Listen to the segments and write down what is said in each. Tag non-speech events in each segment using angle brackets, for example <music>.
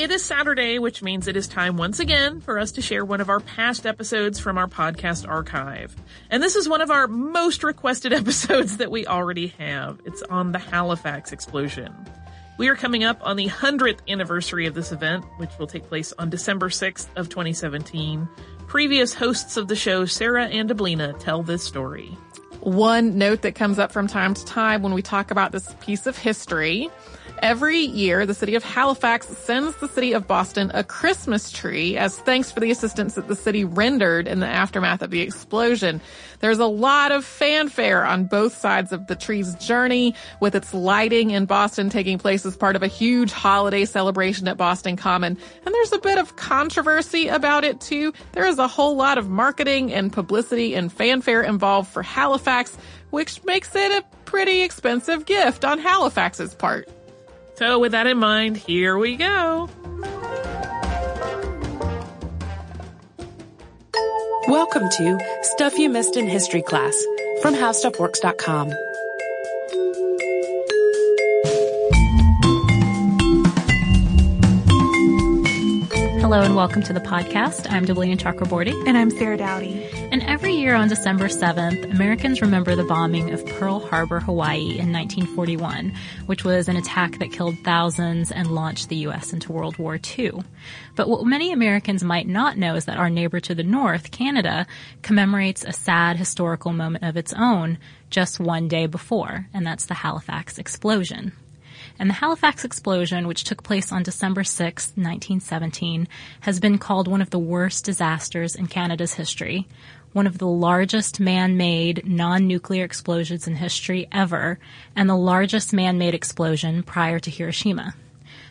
It is Saturday, which means it is time once again for us to share one of our past episodes from our podcast archive. And this is one of our most requested <laughs> episodes that we already have. It's on the Halifax explosion. We are coming up on the 100th anniversary of this event, which will take place on December 6th of 2017. Previous hosts of the show, Sarah and Deblina, tell this story. One note that comes up from time to time when we talk about this piece of history. Every year, the city of Halifax sends the city of Boston a Christmas tree as thanks for the assistance that the city rendered in the aftermath of the explosion. There's a lot of fanfare on both sides of the tree's journey, with its lighting in Boston taking place as part of a huge holiday celebration at Boston Common. And there's a bit of controversy about it too. There is a whole lot of marketing and publicity and fanfare involved for Halifax, which makes it a pretty expensive gift on Halifax's part. So, with that in mind, here we go. Welcome to Stuff You Missed in History Class from HowStuffWorks.com. Hello and welcome to the podcast. I'm Deblina Chakraborty. And I'm Sarah Dowdy. And every year on December 7th, Americans remember the bombing of Pearl Harbor, Hawaii in 1941, which was an attack that killed thousands and launched the U.S. into World War II. But what many Americans might not know is that our neighbor to the north, Canada, commemorates a sad historical moment of its own just one day before, and that's the Halifax explosion. And the Halifax explosion, which took place on December 6, 1917, has been called one of the worst disasters in Canada's history, one of the largest man-made non-nuclear explosions in history ever, and the largest man-made explosion prior to Hiroshima.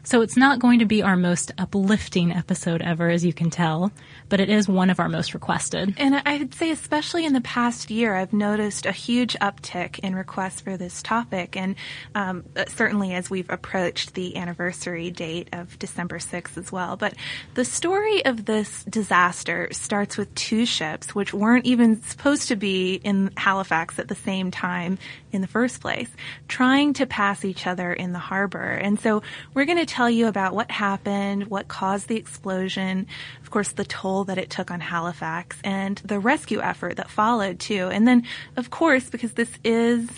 So it's not going to be our most uplifting episode ever, as you can tell, but it is one of our most requested. And I'd say, especially in the past year, I've noticed a huge uptick in requests for this topic. And um, certainly as we've approached the anniversary date of December 6th as well. But the story of this disaster starts with two ships, which weren't even supposed to be in Halifax at the same time in the first place, trying to pass each other in the harbor. And so we're going to tell you about what happened, what caused the explosion, of course, the toll that it took on Halifax, and the rescue effort that followed too. And then, of course, because this is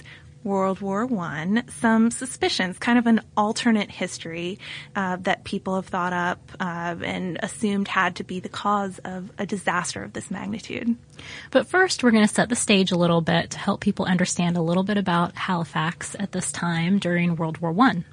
World War One, some suspicions, kind of an alternate history uh, that people have thought up uh, and assumed had to be the cause of a disaster of this magnitude. But first, we're going to set the stage a little bit to help people understand a little bit about Halifax at this time during World War One.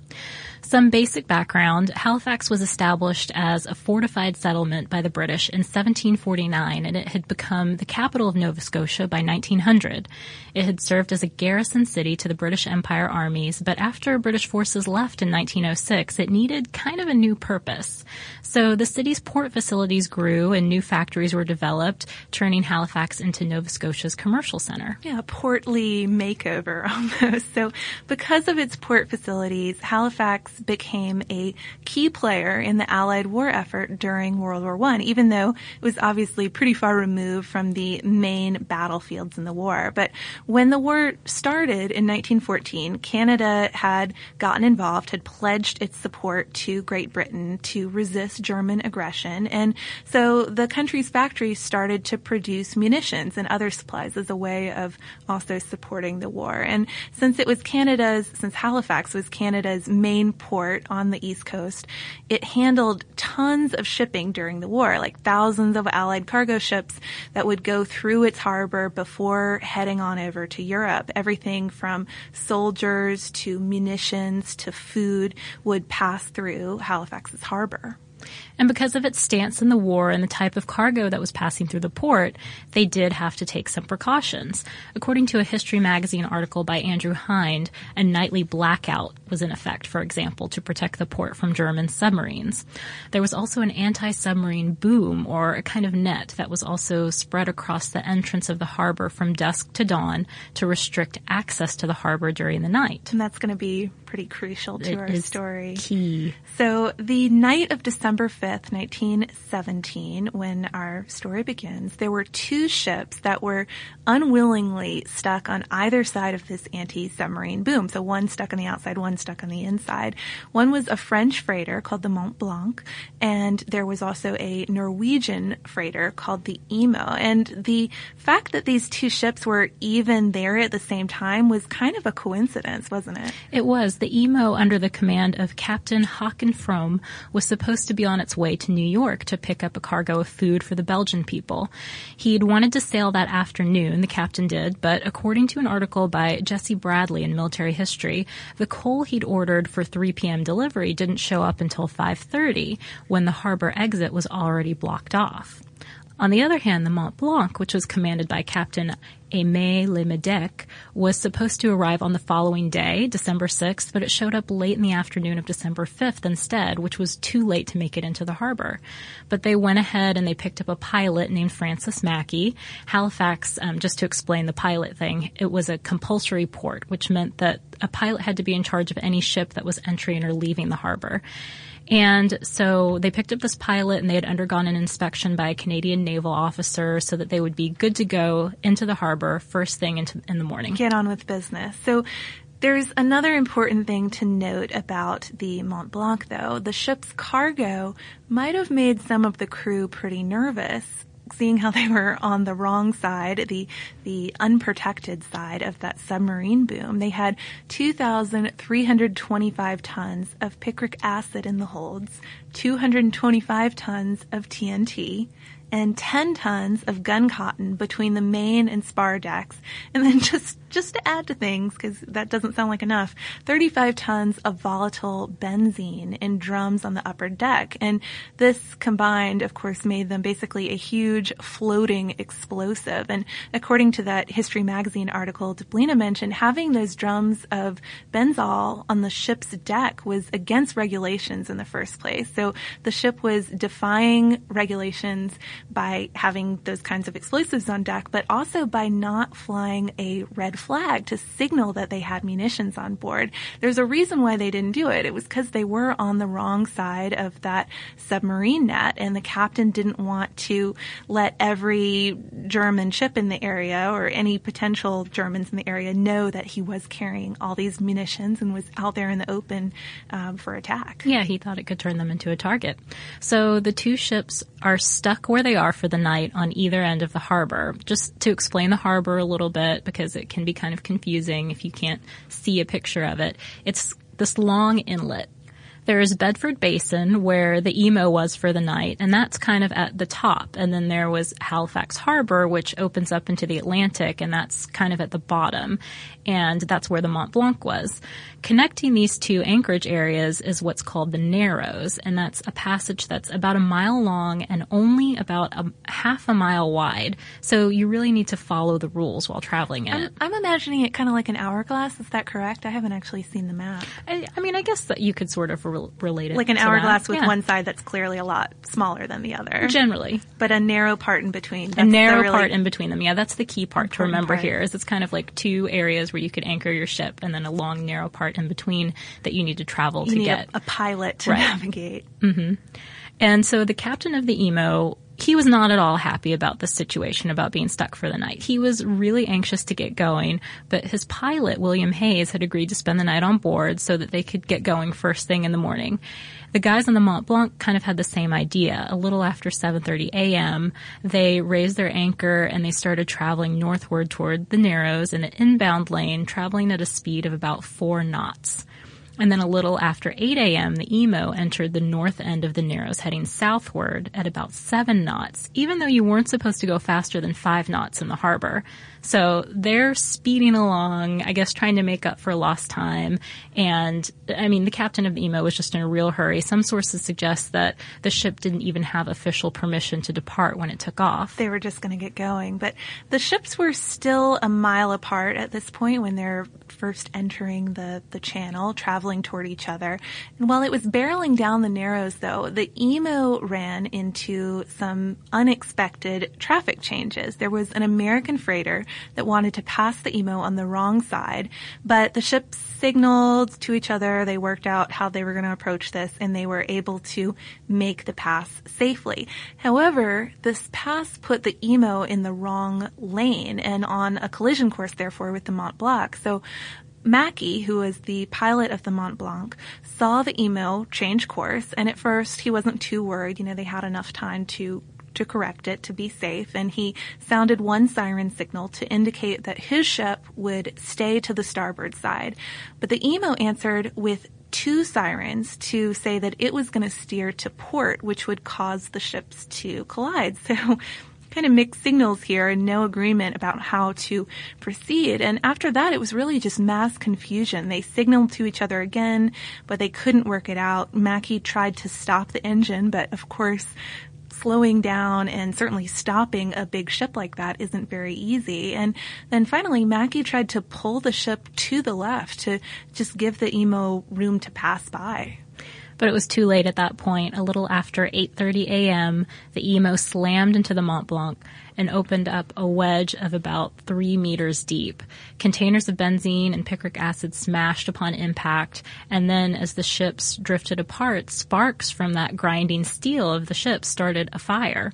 Some basic background. Halifax was established as a fortified settlement by the British in 1749 and it had become the capital of Nova Scotia by 1900. It had served as a garrison city to the British Empire armies, but after British forces left in 1906, it needed kind of a new purpose. So the city's port facilities grew and new factories were developed, turning Halifax into Nova Scotia's commercial center. Yeah, portly makeover <laughs> almost. So because of its port facilities, Halifax became a key player in the Allied war effort during World War I, even though it was obviously pretty far removed from the main battlefields in the war. But when the war started in 1914, Canada had gotten involved, had pledged its support to Great Britain to resist German aggression. And so the country's factories started to produce munitions and other supplies as a way of also supporting the war. And since it was Canada's, since Halifax was Canada's main port on the East Coast. It handled tons of shipping during the war, like thousands of Allied cargo ships that would go through its harbor before heading on over to Europe. Everything from soldiers to munitions to food would pass through Halifax's harbor. And because of its stance in the war and the type of cargo that was passing through the port, they did have to take some precautions. According to a History magazine article by Andrew Hind, a nightly blackout was in effect, for example, to protect the port from German submarines. There was also an anti-submarine boom or a kind of net that was also spread across the entrance of the harbor from dusk to dawn to restrict access to the harbor during the night. And that's going to be pretty crucial to It our story. Key. So the night of December 5th, 1917, when our story begins, there were two ships that were unwillingly stuck on either side of this anti-submarine boom. So one stuck on the outside, one stuck on the inside. One was a French freighter called the Mont Blanc, and there was also a Norwegian freighter called the Imo. And the fact that these two ships were even there at the same time was kind of a coincidence, wasn't it? It was. The Imo, under the command of Captain Haakon From, was supposed to be on its way to New York to pick up a cargo of food for the Belgian people. He'd wanted to sail that afternoon, the captain did, but according to an article by Jesse Bradley in Military History, the coal he'd ordered for 3 p.m. delivery didn't show up until 5.30, when the harbor exit was already blocked off. On the other hand, the Mont Blanc, which was commanded by Captain Aimé Le Medec, was supposed to arrive on the following day, December 6th, but it showed up late in the afternoon of December 5th instead, which was too late to make it into the harbor. But they went ahead and they picked up a pilot named Francis Mackey. Halifax, um, just to explain the pilot thing, it was a compulsory port, which meant that a pilot had to be in charge of any ship that was entering or leaving the harbor. And so they picked up this pilot and they had undergone an inspection by a Canadian naval officer so that they would be good to go into the harbor first thing in the morning. Get on with business. So there's another important thing to note about the Mont Blanc though. The ship's cargo might have made some of the crew pretty nervous seeing how they were on the wrong side, the the unprotected side of that submarine boom. They had 2,325 tons of picric acid in the holds, 225 tons of TNT, and 10 tons of gun cotton between the main and spar decks. And then <laughs> just, just to add to things, because that doesn't sound like enough, 35 tons of volatile benzene in drums on the upper deck. And this combined, of course, made them basically a huge floating explosive. And according to that History Magazine article Deblina mentioned, having those drums of benzol on the ship's deck was against regulations in the first place. So the ship was defying regulations by having those kinds of explosives on deck, but also by not flying a red flag to signal that they had munitions on board. There's a reason why they didn't do it. It was because they were on the wrong side of that submarine net and the captain didn't want to let every German ship in the area or any potential Germans in the area know that he was carrying all these munitions and was out there in the open um, for attack. Yeah, he thought it could turn them into a target. So the two ships are stuck where they they are for the night on either end of the harbor. Just to explain the harbor a little bit, because it can be kind of confusing if you can't see a picture of it. It's this long inlet there's Bedford Basin where the Imo was for the night, and that's kind of at the top. And then there was Halifax Harbor, which opens up into the Atlantic, and that's kind of at the bottom. And that's where the Mont Blanc was. Connecting these two anchorage areas is what's called the Narrows, and that's a passage that's about a mile long and only about a half a mile wide. So you really need to follow the rules while traveling in I'm, it. I'm imagining it kind of like an hourglass. Is that correct? I haven't actually seen the map. I, I mean, I guess that you could sort of re- relate it Like an to that. hourglass with Yeah. one side that's clearly a lot smaller than the other, Generally, but a narrow part in between. a narrow really- part in between them. Yeah, that's the key part to remember part. here. Is it's kind of like two areas where you could anchor your ship, and then a long narrow part in between that you need to travel You to get. a, a pilot to Right. navigate. Mm-hmm. And so the captain of the Imo, he was not at all happy about the situation about being stuck for the night. He was really anxious to get going, but his pilot, William Hayes, had agreed to spend the night on board so that they could get going first thing in the morning. The guys on the Mont Blanc kind of had the same idea. A little after 7:30 a.m., they raised their anchor and they started traveling northward toward the Narrows in an inbound lane, traveling at a speed of about 4 knots. And then a little after 8 a.m., the Imo entered the north end of the Narrows, heading southward at about 7 knots, even though you weren't supposed to go faster than 5 knots in the harbor. So they're speeding along, I guess trying to make up for lost time. And, I mean, the captain of the Imo was just in a real hurry. Some sources suggest that the ship didn't even have official permission to depart when it took off. They were just going to get going, but the ships were still a mile apart at this point when they're first entering the, the channel, traveling toward each other. And while it was barreling down the Narrows, though, the Imo ran into some unexpected traffic changes. There was an American freighter that wanted to pass the Imo on the wrong side, but the ships signaled to each other. They worked out how they were going to approach this, and they were able to make the pass safely. However, this pass put the Imo in the wrong lane and on a collision course, therefore, with the Mont Blanc. So Mackey, who was the pilot of the Mont Blanc, saw the Imo change course, and at first he wasn't too worried. You know, they had enough time to to correct it to be safe, and he sounded one siren signal to indicate that his ship would stay to the starboard side. But the Imo answered with two sirens to say that it was going to steer to port, which would cause the ships to collide. <laughs> So kind of mixed signals here and no agreement about how to proceed. And after that, it was really just mass confusion. They signaled to each other again, but they couldn't work it out. Mackey tried to stop the engine, but of course, slowing down and certainly stopping a big ship like that isn't very easy. And then finally, Mackey tried to pull the ship to the left to just give the Imo room to pass by. But it was too late at that point. A little after 8:30 a.m., the Imo slammed into the Mont Blanc and opened up a wedge of about three meters deep. Containers of benzene and picric acid smashed upon impact, and then as the ships drifted apart, sparks from that grinding steel of the ship started a fire.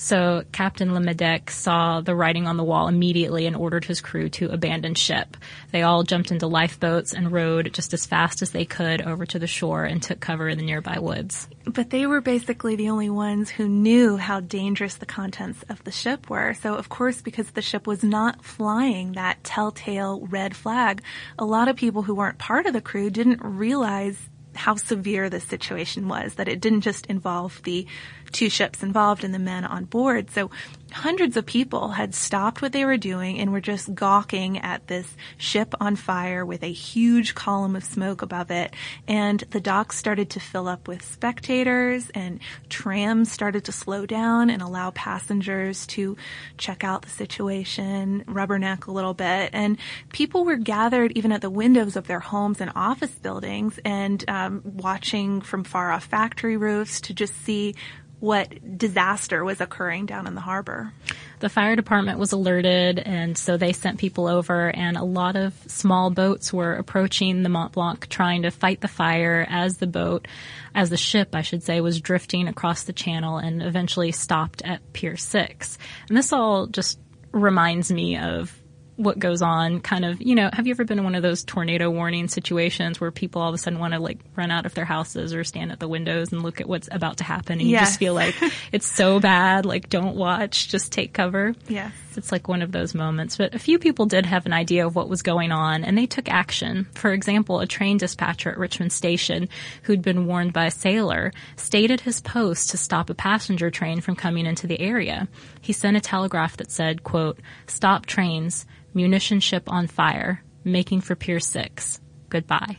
So Captain Le Medec saw the writing on the wall immediately and ordered his crew to abandon ship. They all jumped into lifeboats and rowed just as fast as they could over to the shore and took cover in the nearby woods. But they were basically the only ones who knew how dangerous the contents of the ship were. So, of course, because the ship was not flying that telltale red flag, a lot of people who weren't part of the crew didn't realize how severe the situation was, that it didn't just involve the two ships involved and the men on board. So hundreds of people had stopped what they were doing and were just gawking at this ship on fire with a huge column of smoke above it. And the docks started to fill up with spectators and trams started to slow down and allow passengers to check out the situation, rubberneck a little bit. And people were gathered even at the windows of their homes and office buildings and um, watching from far off factory roofs to just see what disaster was occurring down in the harbor. The fire department was alerted, and so they sent people over, and a lot of small boats were approaching the Mont Blanc trying to fight the fire as the boat, as the ship, I should say, was drifting across the channel and eventually stopped at Pier 6. And this all just reminds me of what goes on kind of, you know, have you ever been in one of those tornado warning situations where people all of a sudden want to like run out of their houses or stand at the windows and look at what's about to happen and you just feel like <laughs> it's so bad, like don't watch, just take cover. Yes. It's like one of those moments. But a few people did have an idea of what was going on and they took action. For example, a train dispatcher at Richmond Station who'd been warned by a sailor stayed at his post to stop a passenger train from coming into the area. He sent a telegraph that said, quote, stop trains, munition ship on fire, making for Pier 6. Goodbye.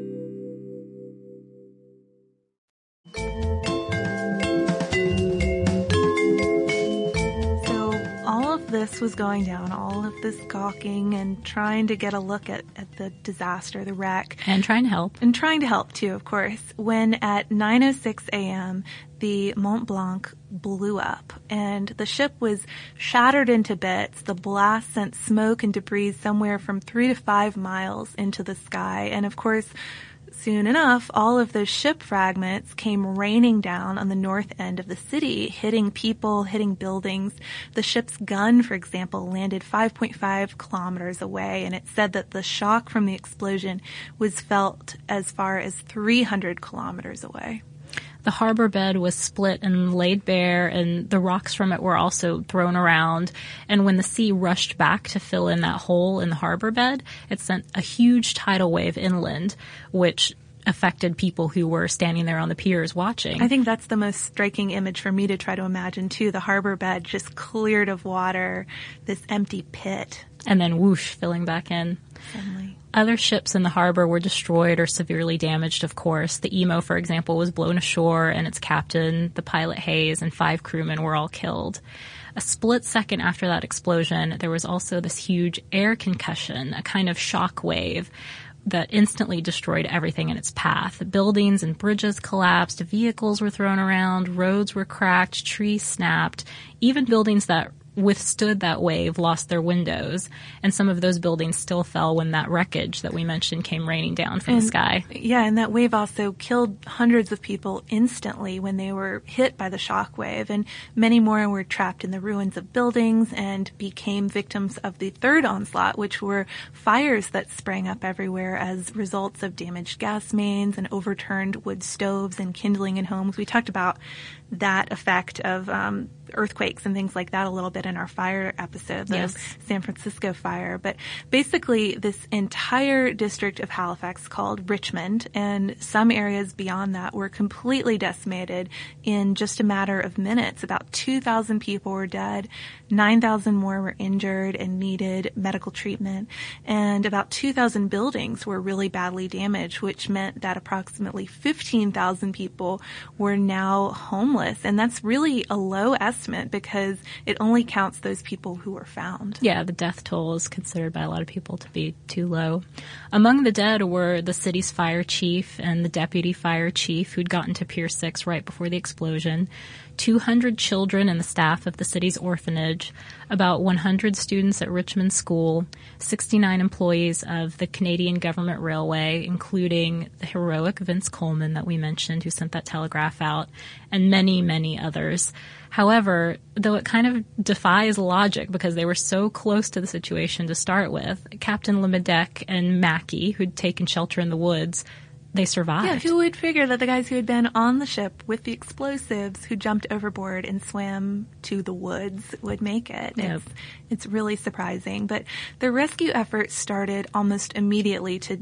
This was going down, all of this gawking and trying to get a look at, at the disaster, the wreck. And trying to help. And trying to help too, of course. When at 9.06 a.m., the Mont Blanc blew up and the ship was shattered into bits. The blast sent smoke and debris somewhere from three to five miles into the sky. And of course, Soon enough, all of those ship fragments came raining down on the north end of the city, hitting people, hitting buildings. The ship's gun, for example, landed 5.5 kilometers away, and it said that the shock from the explosion was felt as far as 300 kilometers away the harbor bed was split and laid bare, and the rocks from it were also thrown around. And when the sea rushed back to fill in that hole in the harbor bed, it sent a huge tidal wave inland, which affected people who were standing there on the piers watching. I think that's the most striking image for me to try to imagine too. The harbor bed just cleared of water, this empty pit. And then whoosh, filling back in. Suddenly. Other ships in the harbor were destroyed or severely damaged, of course. The Imo, for example, was blown ashore and its captain, the pilot Hayes, and five crewmen were all killed. A split second after that explosion, there was also this huge air concussion, a kind of shock wave that instantly destroyed everything in its path. Buildings and bridges collapsed, vehicles were thrown around, roads were cracked, trees snapped, even buildings that withstood that wave lost their windows, and some of those buildings still fell when that wreckage that we mentioned came raining down from and, the sky. Yeah, and that wave also killed hundreds of people instantly when they were hit by the shock wave, and many more were trapped in the ruins of buildings and became victims of the third onslaught, which were fires that sprang up everywhere as results of damaged gas mains and overturned wood stoves and kindling in homes. We talked about that effect of um, earthquakes and things like that a little bit in our fire episode, the yes. San Francisco fire. But basically, this entire district of Halifax called Richmond and some areas beyond that were completely decimated in just a matter of minutes. About 2,000 people were dead. 9,000 more were injured and needed medical treatment. And about 2,000 buildings were really badly damaged, which meant that approximately 15,000 people were now homeless. And that's really a low estimate because it only counts those people who were found. Yeah, the death toll is considered by a lot of people to be too low. Among the dead were the city's fire chief and the deputy fire chief who'd gotten to Pier 6 right before the explosion. 200 children and the staff of the city's orphanage, about 100 students at Richmond School, 69 employees of the Canadian Government Railway, including the heroic Vince Coleman that we mentioned, who sent that telegraph out, and many, many others. However, though it kind of defies logic because they were so close to the situation to start with, Captain Le Medec and Mackey, who'd taken shelter in the woods, they survived. Yeah, who would figure that the guys who had been on the ship with the explosives, who jumped overboard and swam to the woods, would make it? Yep. It's, it's really surprising. But the rescue effort started almost immediately to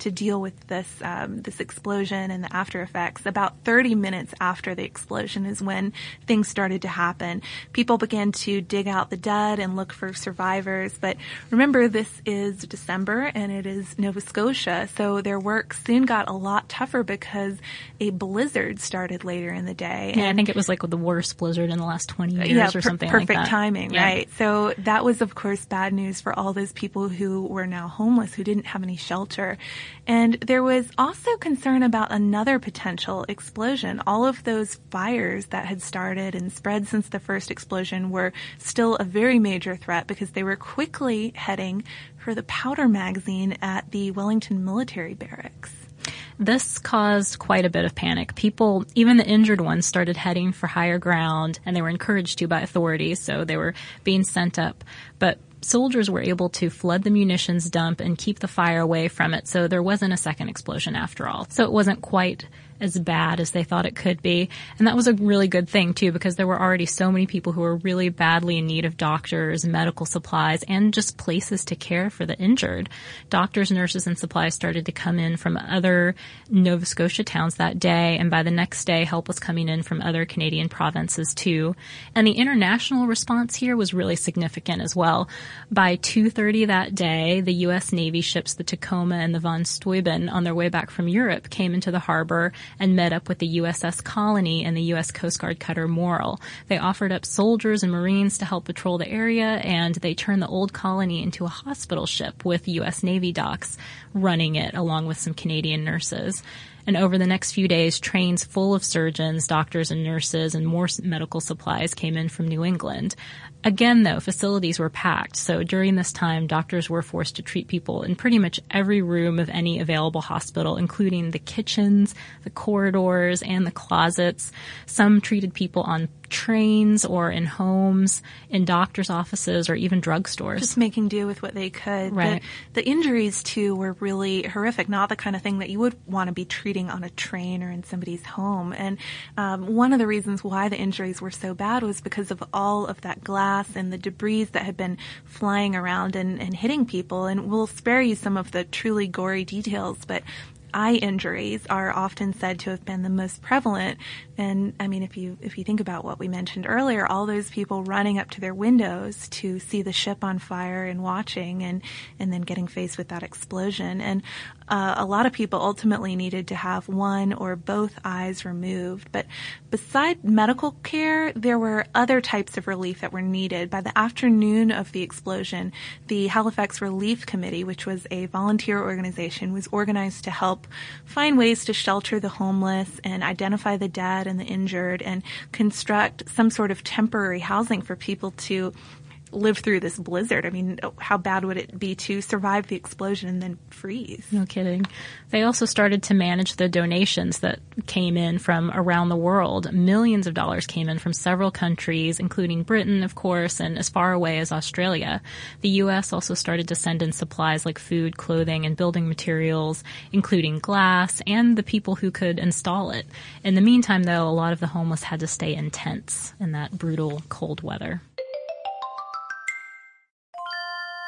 to deal with this um, this explosion and the after effects. About 30 minutes after the explosion is when things started to happen. People began to dig out the dead and look for survivors. But remember, this is December and it is Nova Scotia, so their work soon got a lot tougher because a blizzard started later in the day. Yeah, I think it was like the worst blizzard in the last 20 years yeah, or something perfect like timing, yeah. right? So that was, of course, bad news for all those people who were now homeless, who didn't have any shelter. And there was also concern about another potential explosion. All of those fires that had started and spread since the first explosion were still a very major threat because they were quickly heading for the powder magazine at the Wellington military barracks. This caused quite a bit of panic. People, even the injured ones, started heading for higher ground and they were encouraged to by authorities, so they were being sent up. But soldiers were able to flood the munitions dump and keep the fire away from it, so there wasn't a second explosion after all. So it wasn't quite as bad as they thought it could be. And that was a really good thing too, because there were already so many people who were really badly in need of doctors, medical supplies, and just places to care for the injured. Doctors, nurses, and supplies started to come in from other Nova Scotia towns that day, and by the next day, help was coming in from other Canadian provinces too. And the international response here was really significant as well. By 2.30 that day, the U.S. Navy ships the Tacoma and the von Steuben on their way back from Europe came into the harbor and met up with the USS Colony and the U.S. Coast Guard cutter Morrill. They offered up soldiers and Marines to help patrol the area, and they turned the old colony into a hospital ship with U.S. Navy docs running it along with some Canadian nurses. And over the next few days, trains full of surgeons, doctors, and nurses and more medical supplies came in from New England. Again, though, facilities were packed, so during this time, doctors were forced to treat people in pretty much every room of any available hospital, including the kitchens, the corridors, and the closets. Some treated people on trains or in homes, in doctor's offices, or even drugstores. Just making do with what they could. Right. The, the injuries, too, were really horrific, not the kind of thing that you would want to be treating on a train or in somebody's home. And um, one of the reasons why the injuries were so bad was because of all of that glass and the debris that had been flying around and, and hitting people. And we'll spare you some of the truly gory details, but eye injuries are often said to have been the most prevalent. And I mean, if you if you think about what we mentioned earlier, all those people running up to their windows to see the ship on fire and watching, and and then getting faced with that explosion. And uh, a lot of people ultimately needed to have one or both eyes removed. But beside medical care, there were other types of relief that were needed. By the afternoon of the explosion, the Halifax Relief Committee, which was a volunteer organization, was organized to help find ways to shelter the homeless and identify the dead and the injured and construct some sort of temporary housing for people to live through this blizzard. I mean, how bad would it be to survive the explosion and then freeze? No kidding. They also started to manage the donations that came in from around the world. Millions of dollars came in from several countries, including Britain, of course, and as far away as Australia. The U.S. also started to send in supplies like food, clothing, and building materials, including glass, and the people who could install it. In the meantime, though, a lot of the homeless had to stay in tents in that brutal cold weather.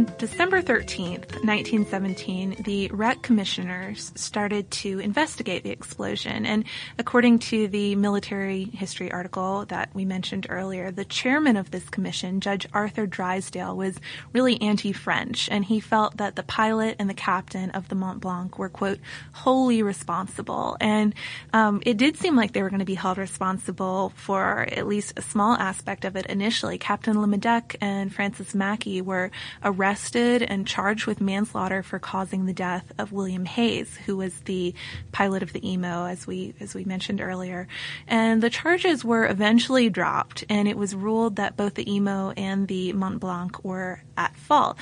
On December 13th, 1917, the Wreck commissioners started to investigate the explosion. And according to the military history article that we mentioned earlier, the chairman of this commission, Judge Arthur Drysdale, was really anti-French. And he felt that the pilot and the captain of the Mont Blanc were, quote, wholly responsible. And um, it did seem like they were going to be held responsible for at least a small aspect of it initially. Captain Le Medec and Francis Mackey were arrested and charged with manslaughter for causing the death of William Hayes, who was the pilot of the Imo, as we as we mentioned earlier. And the charges were eventually dropped, and it was ruled that both the Imo and the Mont Blanc were at fault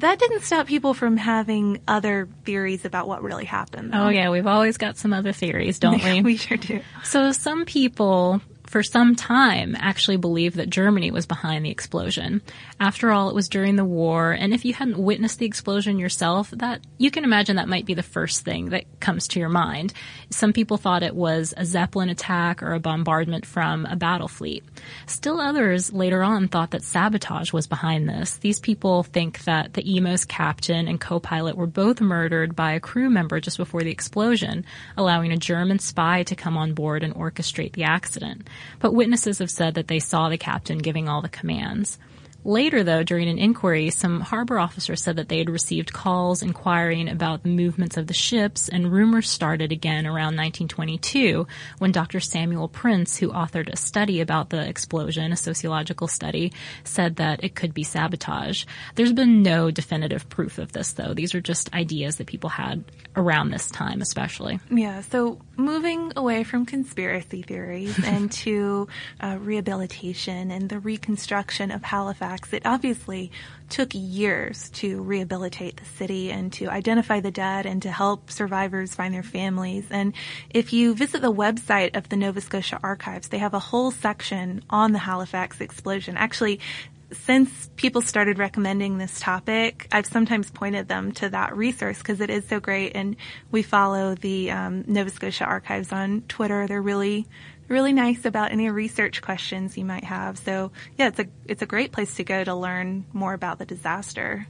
that didn't stop people from having other theories about what really happened. Though. Oh yeah, we've always got some other theories, don't <laughs> we? we sure do. So some people for some time actually believed that Germany was behind the explosion. After all, it was during the war, and if you hadn't witnessed the explosion yourself, that you can imagine that might be the first thing that comes to your mind. Some people thought it was a Zeppelin attack or a bombardment from a battle fleet. Still others later on thought that sabotage was behind this. These people think that the Imo's captain and co-pilot were both murdered by a crew member just before the explosion, allowing a German spy to come on board and orchestrate the accident but witnesses have said that they saw the captain giving all the commands. Later, though, during an inquiry, some harbor officers said that they had received calls inquiring about the movements of the ships, and rumors started again around 1922 when Dr. Samuel Prince, who authored a study about the explosion, a sociological study, said that it could be sabotage. There's been no definitive proof of this, though. These are just ideas that people had around this time, especially. Yeah, so moving away from conspiracy theories <laughs> and to uh, rehabilitation and the reconstruction of Halifax it obviously took years to rehabilitate the city and to identify the dead and to help survivors find their families. And if you visit the website of the Nova Scotia Archives, they have a whole section on the Halifax explosion. Actually, since people started recommending this topic, I've sometimes pointed them to that resource because it is so great. And we follow the um, Nova Scotia Archives on Twitter. They're really really nice about any research questions you might have. So yeah, it's a it's a great place to go to learn more about the disaster.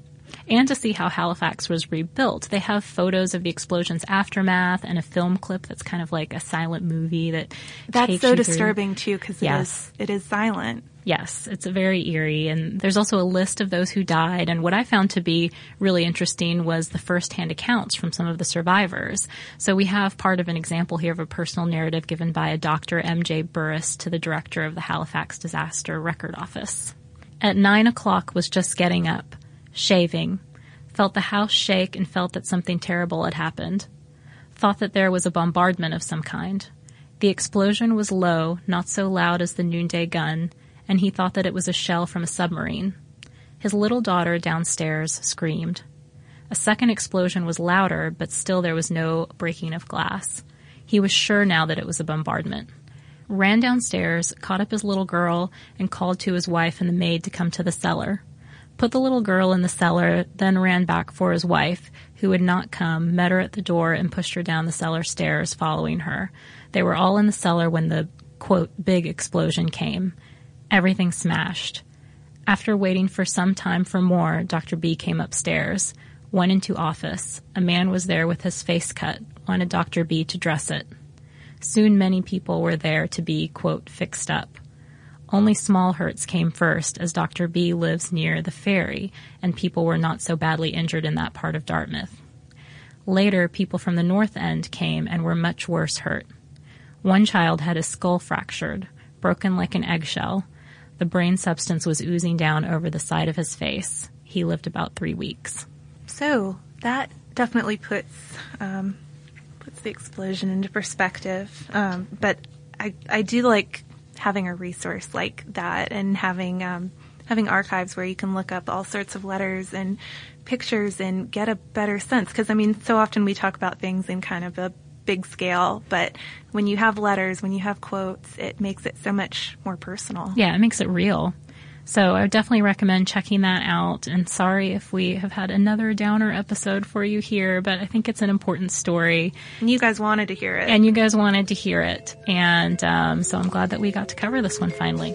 and to see how Halifax was rebuilt. They have photos of the explosion's aftermath and a film clip that's kind of like a silent movie that that's so disturbing through. too because yes. it is it is silent. Yes, it's very eerie. And there's also a list of those who died. And what I found to be really interesting was the firsthand accounts from some of the survivors. So we have part of an example here of a personal narrative given by a Dr. M.J. Burris to the director of the Halifax Disaster Record Office. At nine o'clock was just getting up, shaving, felt the house shake and felt that something terrible had happened. Thought that there was a bombardment of some kind. The explosion was low, not so loud as the noonday gun, and he thought that it was a shell from a submarine. His little daughter downstairs screamed. A second explosion was louder, but still there was no breaking of glass. He was sure now that it was a bombardment. Ran downstairs, caught up his little girl, and called to his wife and the maid to come to the cellar. Put the little girl in the cellar, then ran back for his wife, who would not come, met her at the door, and pushed her down the cellar stairs, following her. They were all in the cellar when the, quote, big explosion came. Everything smashed. After waiting for some time for more, Dr. B came upstairs, went into office. A man was there with his face cut, wanted Dr. B to dress it. Soon many people were there to be, quote, fixed up. Only small hurts came first, as Dr. B lives near the ferry, and people were not so badly injured in that part of Dartmouth. Later, people from the north end came and were much worse hurt. One child had his skull fractured, broken like an eggshell, the brain substance was oozing down over the side of his face. He lived about three weeks. So that definitely puts um, puts the explosion into perspective. Um, but I I do like having a resource like that and having um, having archives where you can look up all sorts of letters and pictures and get a better sense. Because I mean, so often we talk about things in kind of a big scale, but when you have letters, when you have quotes, it makes it so much more personal. Yeah, it makes it real. So I would definitely recommend checking that out. And sorry if we have had another downer episode for you here, but I think it's an important story. And you guys wanted to hear it. And you guys wanted to hear it. And um, so I'm glad that we got to cover this one finally.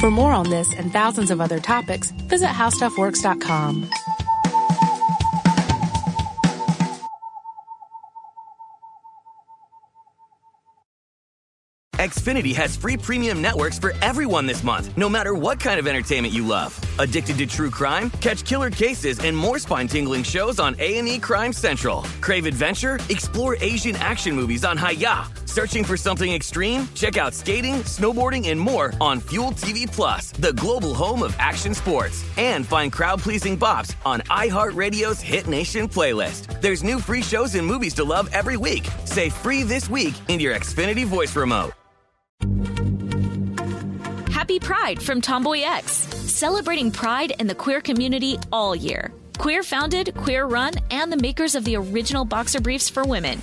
For more on this and thousands of other topics, visit howstuffworks.com. Xfinity has free premium networks for everyone this month, no matter what kind of entertainment you love. Addicted to true crime? Catch killer cases and more spine-tingling shows on A&E Crime Central. Crave adventure? Explore Asian action movies on Hi-YAH. Searching for something extreme? Check out skating, snowboarding, and more on Fuel TV Plus, the global home of action sports. And find crowd-pleasing bops on iHeartRadio's Hit Nation playlist. There's new free shows and movies to love every week. Say free this week in your Xfinity voice remote. Happy Pride from Tomboy X, celebrating pride and the queer community all year. Queer founded, queer run, and the makers of the original boxer briefs for women,